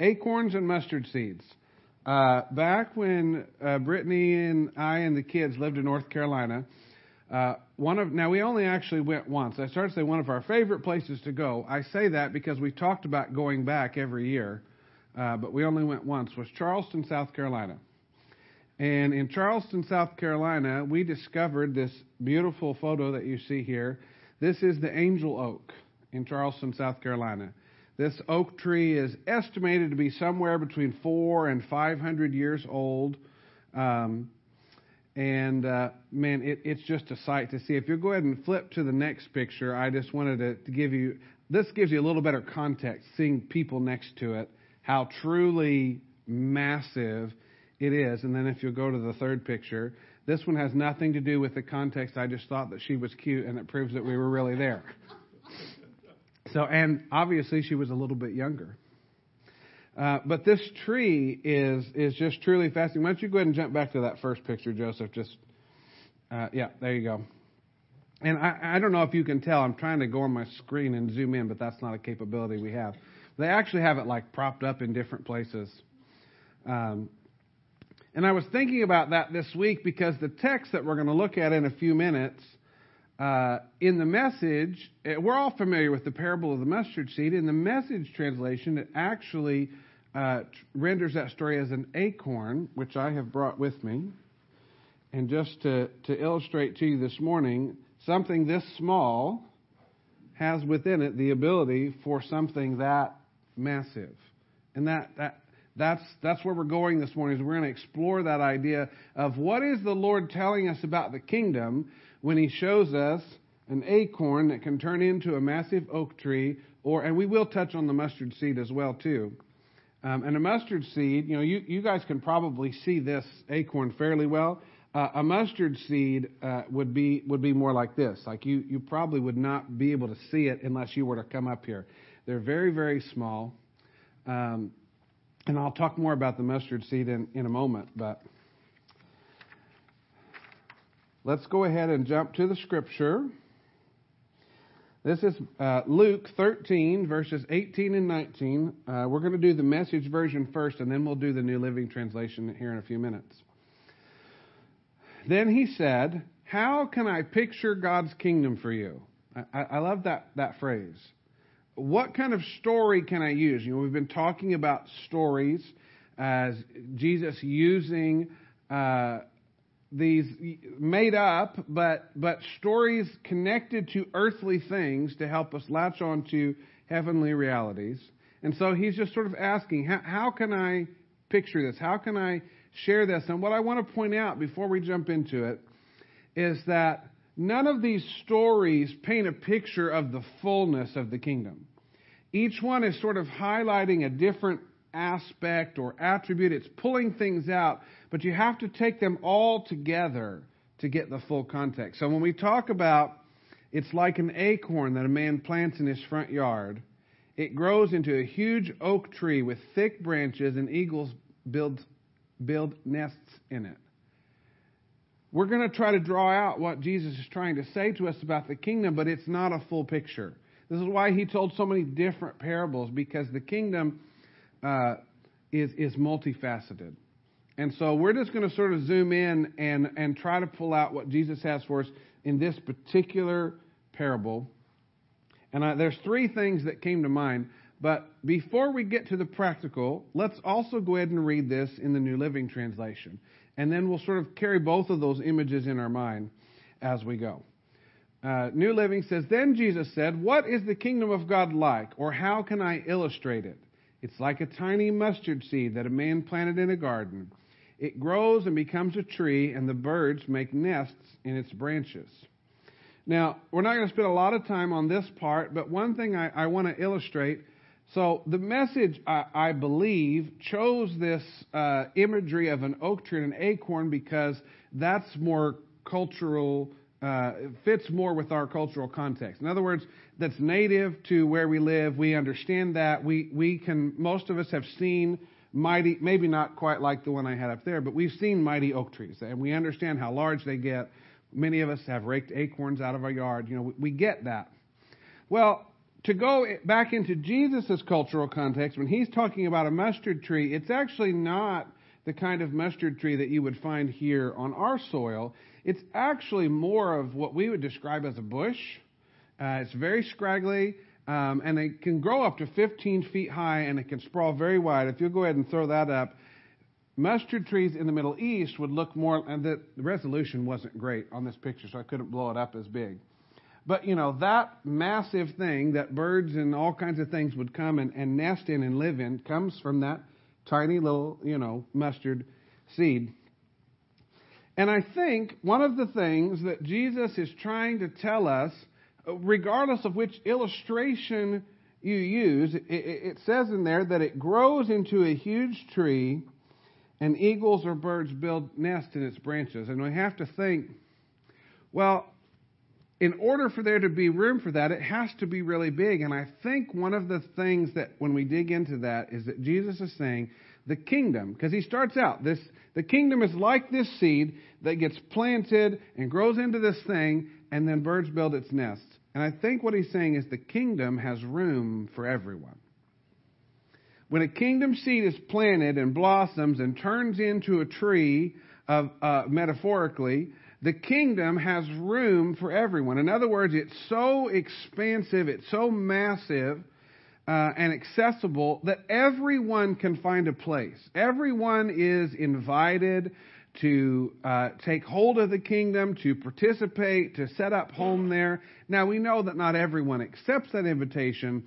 acorns and mustard seeds. Uh, back when uh, Brittany and I and the kids lived in North Carolina, uh, one of now we only actually went once. I started to say one of our favorite places to go. I say that because we talked about going back every year, uh, but we only went once. Was Charleston, South Carolina, and in Charleston, South Carolina, we discovered this beautiful photo that you see here. This is the angel oak in Charleston, South Carolina. This oak tree is estimated to be somewhere between four and 500 years old. Um, and uh, man, it, it's just a sight to see. If you go ahead and flip to the next picture, I just wanted to, to give you this gives you a little better context, seeing people next to it, how truly massive it is. And then if you'll go to the third picture, this one has nothing to do with the context. I just thought that she was cute, and it proves that we were really there. So, and obviously she was a little bit younger. Uh, but this tree is is just truly fascinating. Why don't you go ahead and jump back to that first picture, Joseph? Just uh, yeah, there you go. And I, I don't know if you can tell. I'm trying to go on my screen and zoom in, but that's not a capability we have. They actually have it like propped up in different places. Um, and I was thinking about that this week because the text that we're going to look at in a few minutes uh, in the message, eh, we're all familiar with the parable of the mustard seed. In the message translation, it actually uh, renders that story as an acorn, which I have brought with me. And just to, to illustrate to you this morning, something this small has within it the ability for something that massive. And that, that that's, that's where we're going this morning is we're going to explore that idea of what is the Lord telling us about the kingdom when he shows us an acorn that can turn into a massive oak tree, or and we will touch on the mustard seed as well too. Um, and a mustard seed, you know, you, you guys can probably see this acorn fairly well. Uh, a mustard seed uh, would be would be more like this. Like you you probably would not be able to see it unless you were to come up here. They're very very small, um, and I'll talk more about the mustard seed in, in a moment. But Let's go ahead and jump to the scripture. This is uh, Luke 13, verses 18 and 19. Uh, we're going to do the message version first, and then we'll do the New Living Translation here in a few minutes. Then he said, How can I picture God's kingdom for you? I, I love that, that phrase. What kind of story can I use? You know, we've been talking about stories as Jesus using uh, these made up, but, but stories connected to earthly things to help us latch on to heavenly realities. And so he's just sort of asking, how, how can I picture this? How can I share this? And what I want to point out before we jump into it is that none of these stories paint a picture of the fullness of the kingdom. Each one is sort of highlighting a different aspect or attribute. It's pulling things out, but you have to take them all together to get the full context. So when we talk about it's like an acorn that a man plants in his front yard, it grows into a huge oak tree with thick branches, and eagles build, build nests in it. We're going to try to draw out what Jesus is trying to say to us about the kingdom, but it's not a full picture. This is why he told so many different parables, because the kingdom uh, is, is multifaceted. And so we're just going to sort of zoom in and, and try to pull out what Jesus has for us in this particular parable. And I, there's three things that came to mind. But before we get to the practical, let's also go ahead and read this in the New Living Translation. And then we'll sort of carry both of those images in our mind as we go. Uh, New Living says, Then Jesus said, What is the kingdom of God like? Or how can I illustrate it? It's like a tiny mustard seed that a man planted in a garden. It grows and becomes a tree, and the birds make nests in its branches. Now, we're not going to spend a lot of time on this part, but one thing I, I want to illustrate. So, the message, I, I believe, chose this uh, imagery of an oak tree and an acorn because that's more cultural uh, fits more with our cultural context. In other words, that's native to where we live. We understand that. We, we can, most of us have seen mighty, maybe not quite like the one I had up there, but we've seen mighty oak trees and we understand how large they get. Many of us have raked acorns out of our yard. You know, we, we get that. Well, to go back into Jesus' cultural context, when he's talking about a mustard tree, it's actually not the kind of mustard tree that you would find here on our soil. It's actually more of what we would describe as a bush. Uh, it's very scraggly, um, and it can grow up to 15 feet high, and it can sprawl very wide. If you'll go ahead and throw that up, mustard trees in the Middle East would look more, and the resolution wasn't great on this picture, so I couldn't blow it up as big. But, you know, that massive thing that birds and all kinds of things would come and, and nest in and live in comes from that tiny little, you know, mustard seed. And I think one of the things that Jesus is trying to tell us, regardless of which illustration you use, it, says in there that it grows into a huge tree and eagles or birds build nests in its branches. And we have to think, well, in order for there to be room for that, it has to be really big. And I think one of the things that when we dig into that is that Jesus is saying the kingdom, because he starts out this the kingdom is like this seed that gets planted and grows into this thing, and then birds build its nest. And I think what he's saying is the kingdom has room for everyone. When a kingdom seed is planted and blossoms and turns into a tree, of, uh, metaphorically, the kingdom has room for everyone. In other words, it's so expansive, it's so massive uh, and accessible that everyone can find a place. Everyone is invited to uh, take hold of the kingdom, to participate, to set up home there. Now, we know that not everyone accepts that invitation,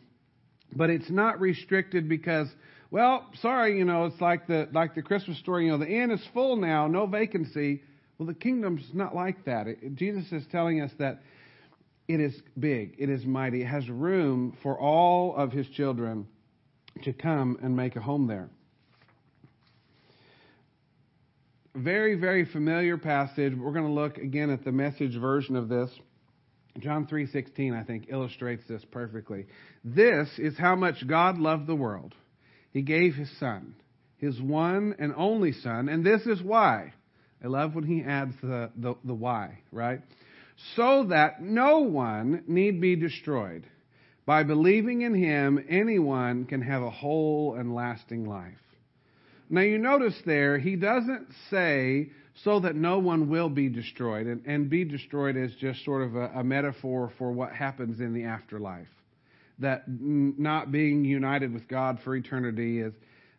but it's not restricted because well, sorry, you know, it's like the like the Christmas story. You know, the inn is full now, no vacancy. Well, the kingdom's not like that. It, Jesus is telling us that it is big, it is mighty, it has room for all of his children to come and make a home there. Very, very familiar passage. We're going to look again at the message version of this. John 3:16 I think illustrates this perfectly. This is how much God loved the world. He gave his son, his one and only son, and this is why I love when he adds the, the, the why, right? So that no one need be destroyed. By believing in him, anyone can have a whole and lasting life. Now you notice there, he doesn't say so that no one will be destroyed. And, and be destroyed is just sort of a, a metaphor for what happens in the afterlife. That not being united with God for eternity is,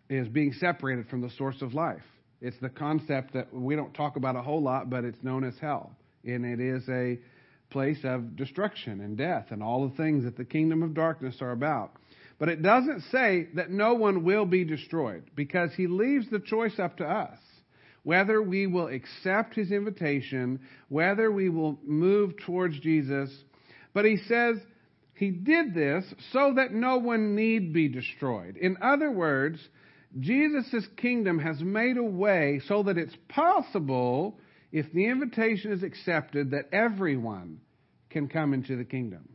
is being separated from the source of life. It's the concept that we don't talk about a whole lot, but it's known as hell. And it is a place of destruction and death and all the things that the kingdom of darkness are about. But it doesn't say that no one will be destroyed because he leaves the choice up to us. Whether we will accept his invitation, whether we will move towards Jesus. But he says he did this so that no one need be destroyed. In other words, Jesus' kingdom has made a way so that it's possible, if the invitation is accepted, that everyone can come into the kingdom.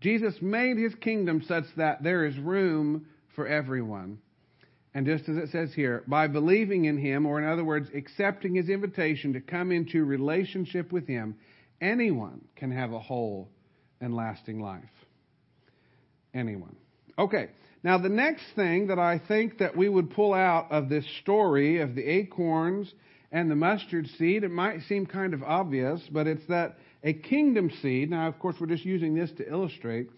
Jesus made his kingdom such that there is room for everyone. And just as it says here, by believing in him, or in other words, accepting his invitation to come into relationship with him, anyone can have a whole and lasting life. Anyone. Okay, now, the next thing that I think that we would pull out of this story of the acorns and the mustard seed, it might seem kind of obvious, but it's that a kingdom seed, now, of course, we're just using this to illustrate,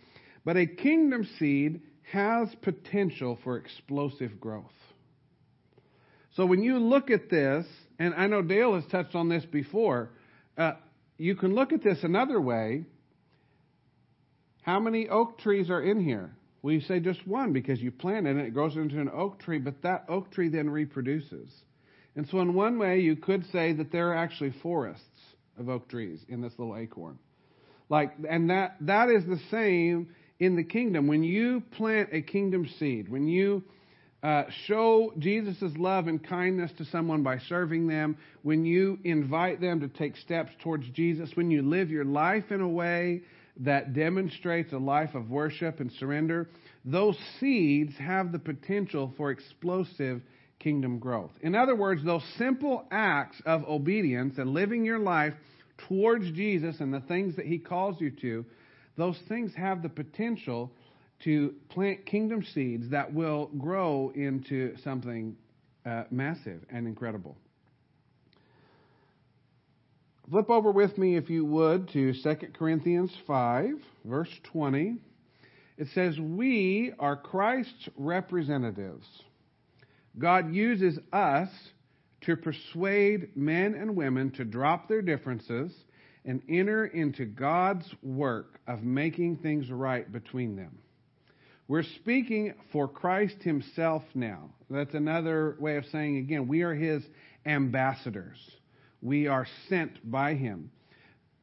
but a kingdom seed has potential for explosive growth. So when you look at this, and I know Dale has touched on this before, uh, you can look at this another way. How many oak trees are in here? Well, you say just one because you plant it and it grows into an oak tree, but that oak tree then reproduces. And so, in one way, you could say that there are actually forests of oak trees in this little acorn. Like, and that, that is the same in the kingdom. When you plant a kingdom seed, when you uh, show Jesus' love and kindness to someone by serving them, when you invite them to take steps towards Jesus, when you live your life in a way that demonstrates a life of worship and surrender, those seeds have the potential for explosive kingdom growth. In other words, those simple acts of obedience and living your life towards Jesus and the things that He calls you to, those things have the potential to plant kingdom seeds that will grow into something uh, massive and incredible. Flip over with me, if you would, to 2 Corinthians 5, verse 20. It says, We are Christ's representatives. God uses us to persuade men and women to drop their differences and enter into God's work of making things right between them. We're speaking for Christ Himself now. That's another way of saying, again, we are His ambassadors. We are sent by Him.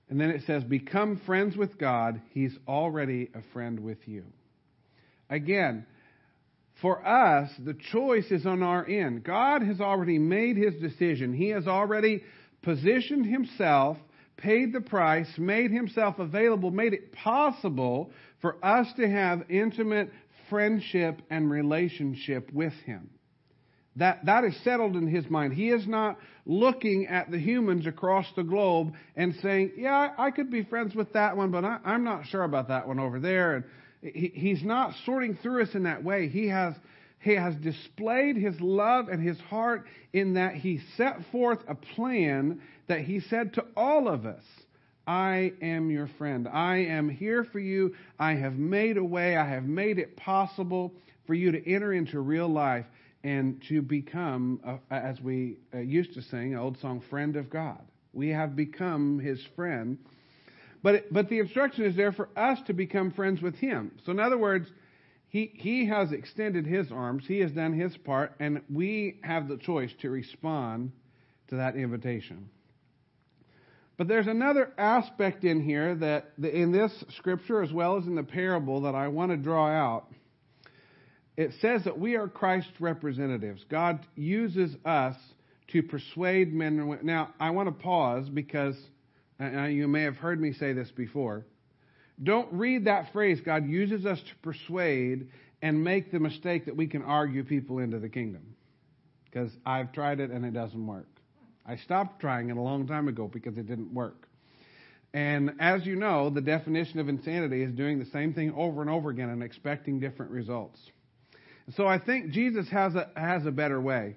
And then it says, Become friends with God. He's already a friend with you. Again, for us, the choice is on our end. God has already made His decision, He has already positioned Himself, paid the price, made Himself available, made it possible for us to have intimate friendship and relationship with Him. That, that is settled in his mind. He is not looking at the humans across the globe and saying, Yeah, I could be friends with that one, but I, am not sure about that one over there. And he, he's not sorting through us in that way. He has, he has displayed his love and his heart in that he set forth a plan that he said to all of us I am your friend. I am here for you. I have made a way. I have made it possible for you to enter into real life and to become, as we uh, used to sing, an old song, friend of God. We have become his friend. But, but the instruction is there for us to become friends with him. So, in other words, he, he has extended his arms, he has done his part, and we have the choice to respond to that invitation. But there's another aspect in here that, in this scripture as well as in the parable, that I want to draw out it says that we are Christ's representatives. God uses us to persuade men and women. Now, I want to pause because you may have heard me say this before. Don't read that phrase, God uses us to persuade, and make the mistake that we can argue people into the kingdom. Because I've tried it and it doesn't work. I stopped trying it a long time ago because it didn't work. And as you know, the definition of insanity is doing the same thing over and over again and expecting different results. So I think Jesus has a, has a better way.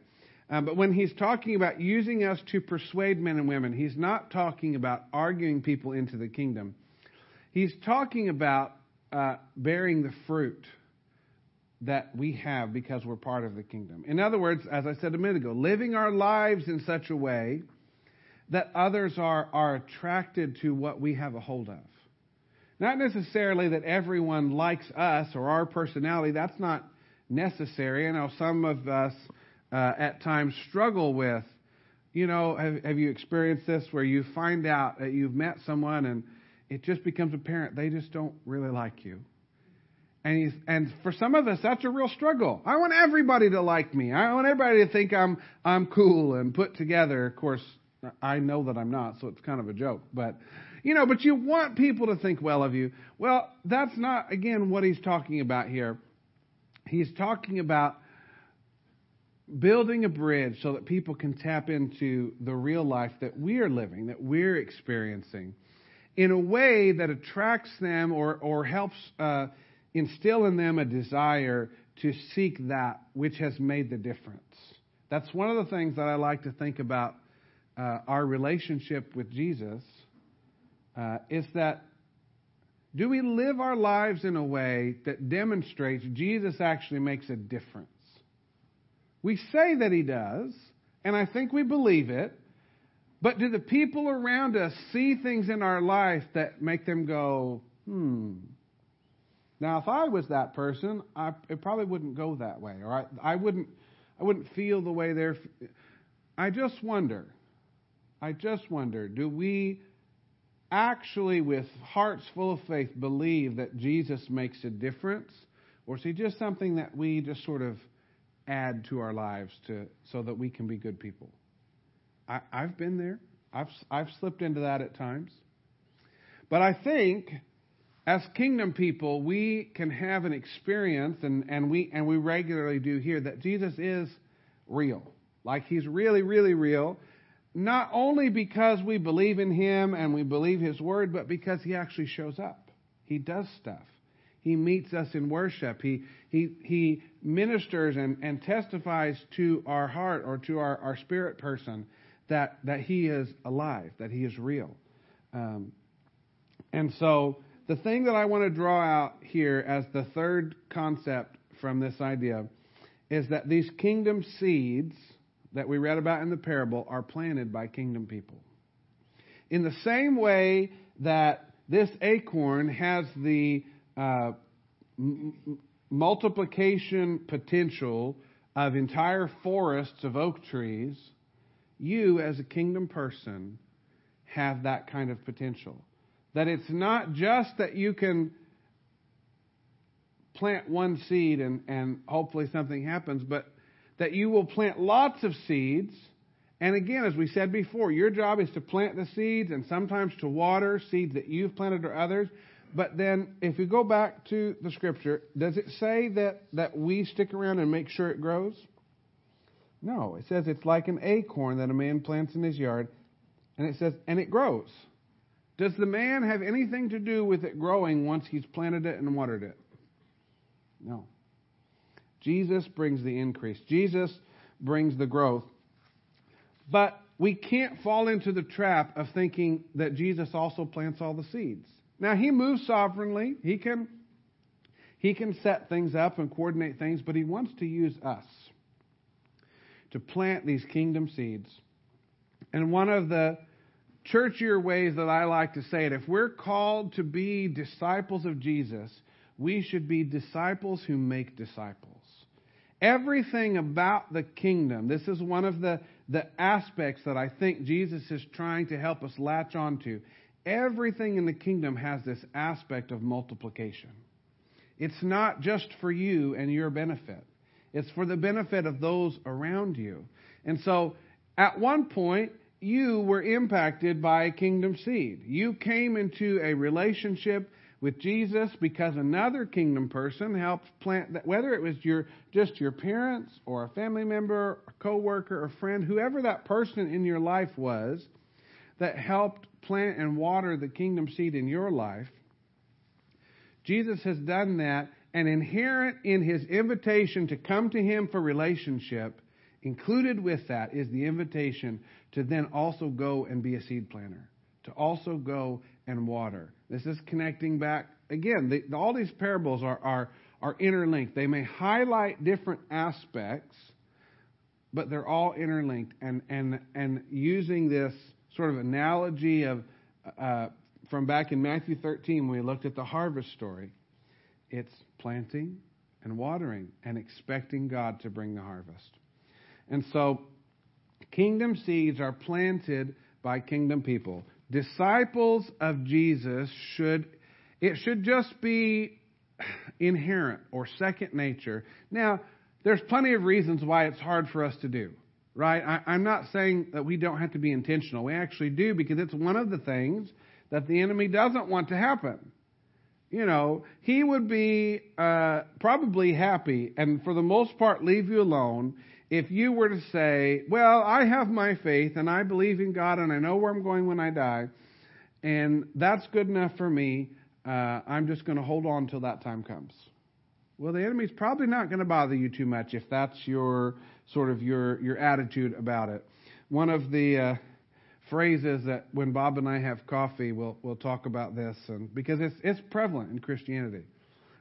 Um, but when he's talking about using us to persuade men and women, he's not talking about arguing people into the kingdom. He's talking about uh, bearing the fruit that we have because we're part of the kingdom. In other words, as I said a minute ago, living our lives in such a way that others are, are attracted to what we have a hold of. Not necessarily that everyone likes us or our personality. That's not necessary. I know some of us uh, at times struggle with, you know, have, have you experienced this where you find out that you've met someone and it just becomes apparent they just don't really like you? And and for some of us, that's a real struggle. I want everybody to like me. I want everybody to think I'm I'm cool and put together. Of course, I know that I'm not, so it's kind of a joke. But you know, but you want people to think well of you. Well, that's not again what he's talking about here he's talking about building a bridge so that people can tap into the real life that we are living, that we're experiencing, in a way that attracts them or, or helps uh, instill in them a desire to seek that which has made the difference. That's one of the things that I like to think about uh, our relationship with Jesus, uh, is that do we live our lives in a way that demonstrates Jesus actually makes a difference? We say that he does, and I think we believe it, but do the people around us see things in our life that make them go, hmm? Now, if I was that person, I, it probably wouldn't go that way, or I, I wouldn't, I wouldn't feel the way they're. I just wonder. I just wonder. Do we actually, with hearts full of faith, believe that Jesus makes a difference? Or is he just something that we just sort of add to our lives to, so that we can be good people? I, I've been there. I've, I've slipped into that at times. But I think as kingdom people, we can have an experience, and, and, we, and we regularly do here, that Jesus is real. Like he's really, really real not only because we believe in him and we believe his word, but because he actually shows up. He does stuff. He meets us in worship. He, he, he ministers and, and testifies to our heart or to our, our spirit person that, that He is alive, that He is real. Um, and so, the thing that I want to draw out here as the third concept from this idea is that these kingdom seeds that we read about in the parable are planted by kingdom people. In the same way that this acorn has the uh, m- multiplication potential of entire forests of oak trees, you as a kingdom person have that kind of potential. That it's not just that you can plant one seed and, and hopefully something happens, but that you will plant lots of seeds. And again, as we said before, your job is to plant the seeds and sometimes to water seeds that you've planted or others. But then, if we go back to the scripture, does it say that, that we stick around and make sure it grows? No. It says it's like an acorn that a man plants in his yard, and it says, and it grows. Does the man have anything to do with it growing once he's planted it and watered it? No. Jesus brings the increase, Jesus brings the growth. But we can't fall into the trap of thinking that Jesus also plants all the seeds. Now, he moves sovereignly. He can, he can set things up and coordinate things, but he wants to use us to plant these kingdom seeds. And one of the churchier ways that I like to say it, if we're called to be disciples of Jesus, we should be disciples who make disciples. Everything about the kingdom, this is one of the, the aspects that I think Jesus is trying to help us latch onto. Everything in the kingdom has this aspect of multiplication. It's not just for you and your benefit, it's for the benefit of those around you. And so, at one point, you were impacted by kingdom seed. You came into a relationship with Jesus because another kingdom person helped plant that, whether it was your just your parents or a family member, a coworker, a friend, whoever that person in your life was that helped plant and water the kingdom seed in your life. Jesus has done that, and inherent in his invitation to come to him for relationship, included with that is the invitation to then also go and be a seed planter, to also go and water. This is connecting back again. The, all these parables are, are are interlinked. They may highlight different aspects, but they're all interlinked. And and and using this sort of analogy of uh, from back in Matthew 13, when we looked at the harvest story, it's planting and watering and expecting God to bring the harvest. And so, kingdom seeds are planted by kingdom people. Disciples of Jesus should, it should just be inherent or second nature. Now, there's plenty of reasons why it's hard for us to do, right? I, am not saying that we don't have to be intentional. We actually do because it's one of the things that the enemy doesn't want to happen. You know, he would be uh, probably happy and for the most part leave you alone if you were to say, Well, I have my faith and I believe in God and I know where I'm going when I die, and that's good enough for me. Uh, I'm just going to hold on until that time comes. Well, the enemy's probably not going to bother you too much if that's your sort of your your attitude about it. One of the uh, phrases that when Bob and I have coffee, we'll we'll talk about this, and because it's it's prevalent in Christianity,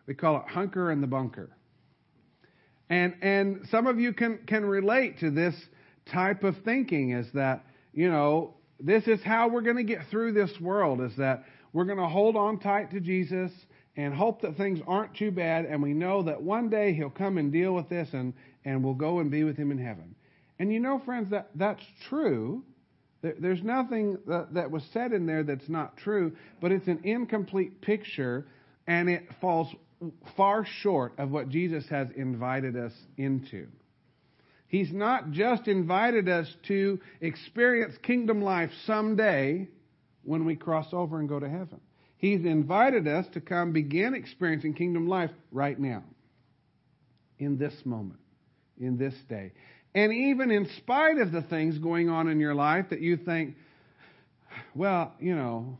we call it hunker in the bunker. And and some of you can can relate to this type of thinking is that you know this is how we're going to get through this world is that we're going to hold on tight to Jesus and hope that things aren't too bad and we know that one day he'll come and deal with this and and we'll go and be with him in heaven. And you know friends that that's true. There's nothing that, that was said in there that's not true, but it's an incomplete picture and it falls far short of what Jesus has invited us into. He's not just invited us to experience kingdom life someday when we cross over and go to heaven. He's invited us to come begin experiencing kingdom life right now, in this moment, in this day. And even in spite of the things going on in your life that you think, well, you know,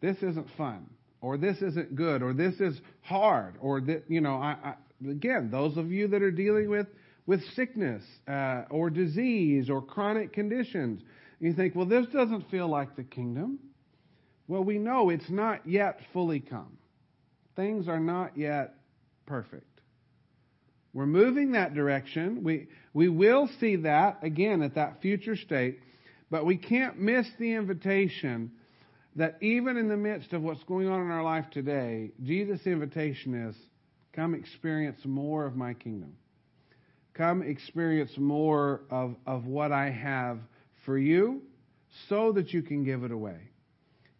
this isn't fun. or this isn't good, or this is hard, or that, you know, I, I, again, those of you that are dealing with, with sickness uh, or disease or chronic conditions, you think, well, this doesn't feel like the kingdom. Well, we know it's not yet fully come. Things are not yet perfect. We're moving that direction. We, we will see that again at that future state, but we can't miss the invitation that even in the midst of what's going on in our life today, Jesus' invitation is come experience more of my kingdom. Come experience more of, of what I have for you so that you can give it away.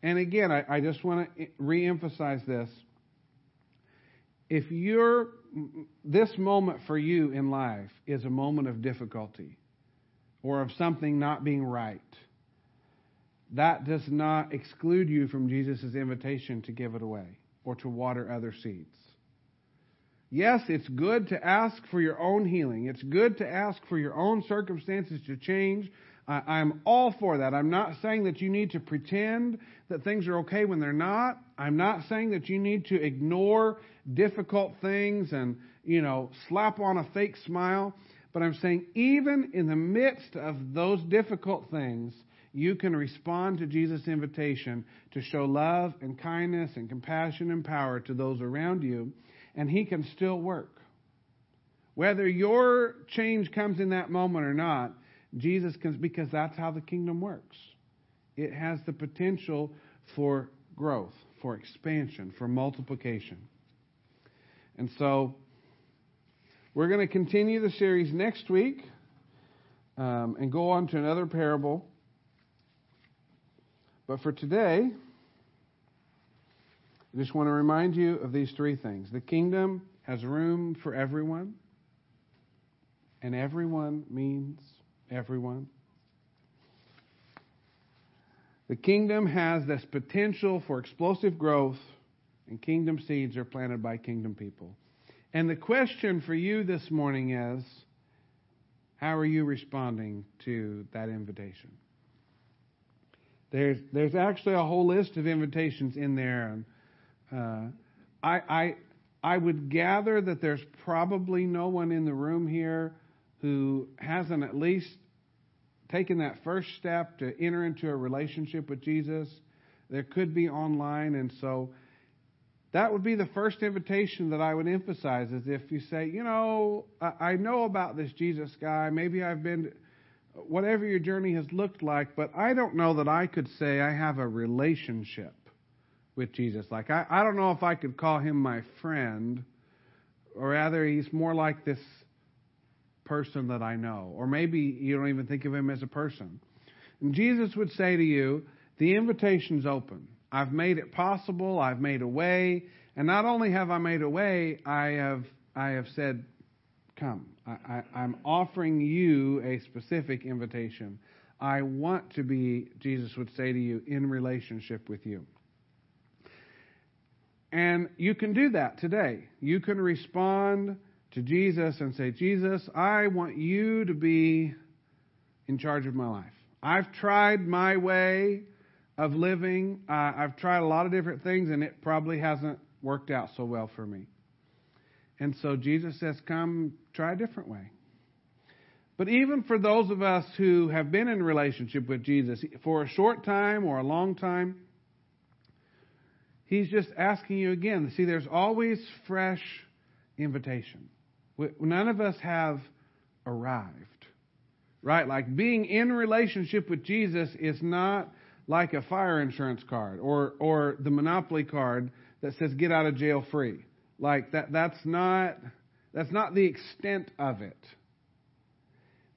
And again, I, I just want to reemphasize this. If you're, this moment for you in life is a moment of difficulty or of something not being right, that does not exclude you from Jesus' invitation to give it away or to water other seeds. Yes, it's good to ask for your own healing. It's good to ask for your own circumstances to change. I, am all for that. I'm not saying that you need to pretend that things are okay when they're not. I'm not saying that you need to ignore difficult things and, you know, slap on a fake smile. But I'm saying even in the midst of those difficult things, you can respond to Jesus' invitation to show love and kindness and compassion and power to those around you, and He can still work. Whether your change comes in that moment or not, Jesus can, because that's how the kingdom works. It has the potential for growth, for expansion, for multiplication. And so, we're going to continue the series next week um, and go on to another parable. But for today, I just want to remind you of these three things. The kingdom has room for everyone, and everyone means everyone. The kingdom has this potential for explosive growth, and kingdom seeds are planted by kingdom people. And the question for you this morning is how are you responding to that invitation? There's, there's actually a whole list of invitations in there. Uh, I, I, I would gather that there's probably no one in the room here who hasn't at least taken that first step to enter into a relationship with Jesus. There could be online, and so that would be the first invitation that I would emphasize is if you say, you know, I, I know about this Jesus guy. Maybe I've been whatever your journey has looked like, but I don't know that I could say I have a relationship with Jesus. Like, I, I don't know if I could call him my friend, or rather, he's more like this person that I know. Or maybe you don't even think of him as a person. And Jesus would say to you, The invitation's open. I've made it possible, I've made a way, and not only have I made a way, I have, I have said, Come. I, am offering you a specific invitation. I want to be, Jesus would say to you, in relationship with you. And you can do that today. You can respond to Jesus and say, Jesus, I want you to be in charge of my life. I've tried my way of living. Uh, I've tried a lot of different things, and it probably hasn't worked out so well for me. And so Jesus says, Come try a different way. But even for those of us who have been in relationship with Jesus for a short time or a long time, He's just asking you again. See, there's always fresh invitation. None of us have arrived. Right? Like being in relationship with Jesus is not like a fire insurance card or, or the Monopoly card that says get out of jail free. Like that, that's not, that's not the extent of it.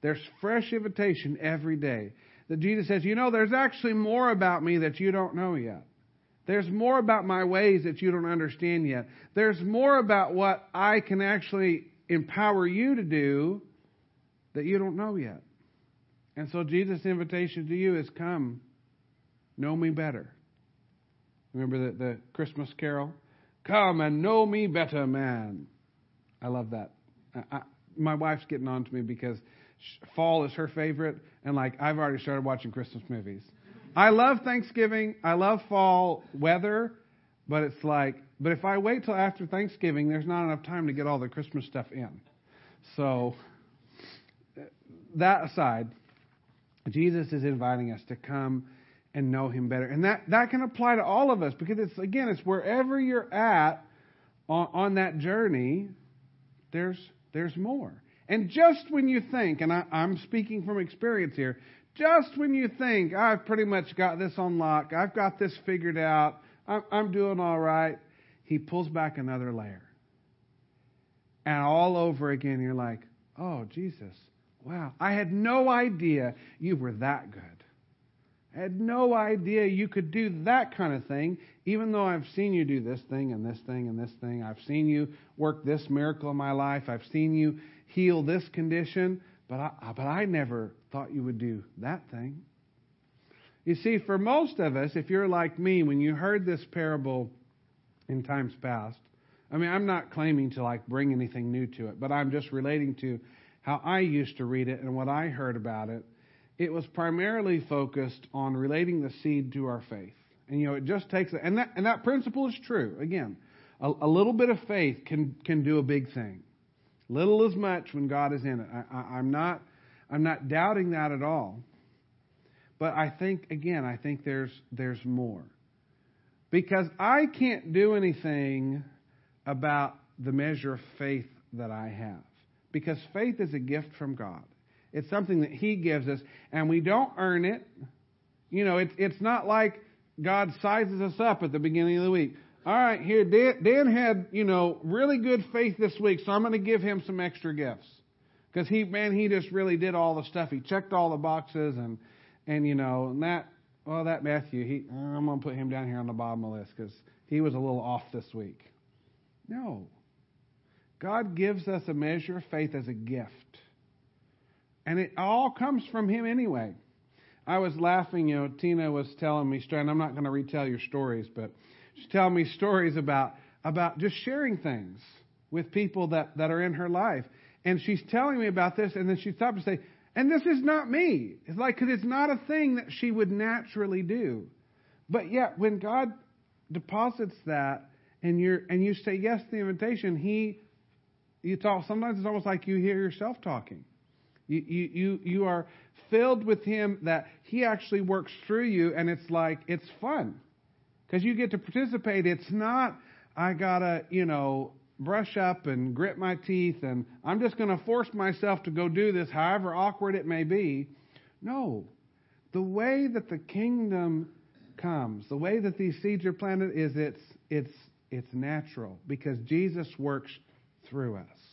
There's fresh invitation every day that Jesus says, you know, there's actually more about me that you don't know yet. There's more about my ways that you don't understand yet. There's more about what I can actually empower you to do that you don't know yet. And so Jesus' invitation to you is come, know me better. Remember the, the Christmas carol? Come and know me better, man. I love that. I, I, my wife's getting on to me because fall is her favorite, and like I've already started watching Christmas movies. I love Thanksgiving. I love fall weather. But it's like, but if I wait till after Thanksgiving, there's not enough time to get all the Christmas stuff in. So, that aside, Jesus is inviting us to come and know Him better. And that, that can apply to all of us because it's, again, it's wherever you're at on, on that journey, there's, there's more. And just when you think, and I, I'm speaking from experience here, just when you think, I've pretty much got this on lock, I've got this figured out, I'm, doing all right, he pulls back another layer. And all over again, you're like, oh, Jesus, wow, I had no idea you were that good. I had no idea you could do that kind of thing, even though I've seen you do this thing and this thing and this thing. I've seen you work this miracle in my life. I've seen you heal this condition, but I, but I never thought you would do that thing. You see, for most of us, if you're like me, when you heard this parable in times past, I mean, I'm not claiming to like bring anything new to it, but I'm just relating to how I used to read it and what I heard about it. It was primarily focused on relating the seed to our faith. And you know, it just takes and that and that principle is true. Again, a, a little bit of faith can can do a big thing. Little as much when God is in it. I, I, I'm not I'm not doubting that at all. But I think again, I think there's there's more. Because I can't do anything about the measure of faith that I have. Because faith is a gift from God. It's something that He gives us, and we don't earn it. You know, it's it's not like God sizes us up at the beginning of the week. All right, here, Dan, Dan had, you know, really good faith this week, so I'm going to give him some extra gifts. Because he, man, he just really did all the stuff. He checked all the boxes, and, and you know, and that, well, that Matthew, he, I'm going to put him down here on the bottom of the list because he was a little off this week. No. God gives us a measure of faith as a gift. And it all comes from Him anyway. I was laughing, you know, Tina was telling me, Strand, I'm not going to retell your stories, but she's telling me stories about, about just sharing things with people that, that are in her life. And she's telling me about this, and then she stopped and say, and this is not me. It's like, because it's not a thing that she would naturally do. But yet, when God deposits that, and you're and you say yes to the invitation, He, you talk. Sometimes it's almost like you hear yourself talking. You, you, you, you are filled with Him that He actually works through you, and it's like, it's fun. Because you get to participate. It's not, I gotta, you know, brush up and grit my teeth, and I'm just going to force myself to go do this, however awkward it may be. No. The way that the kingdom comes, the way that these seeds are planted, is it's, it's, it's natural because Jesus works through us.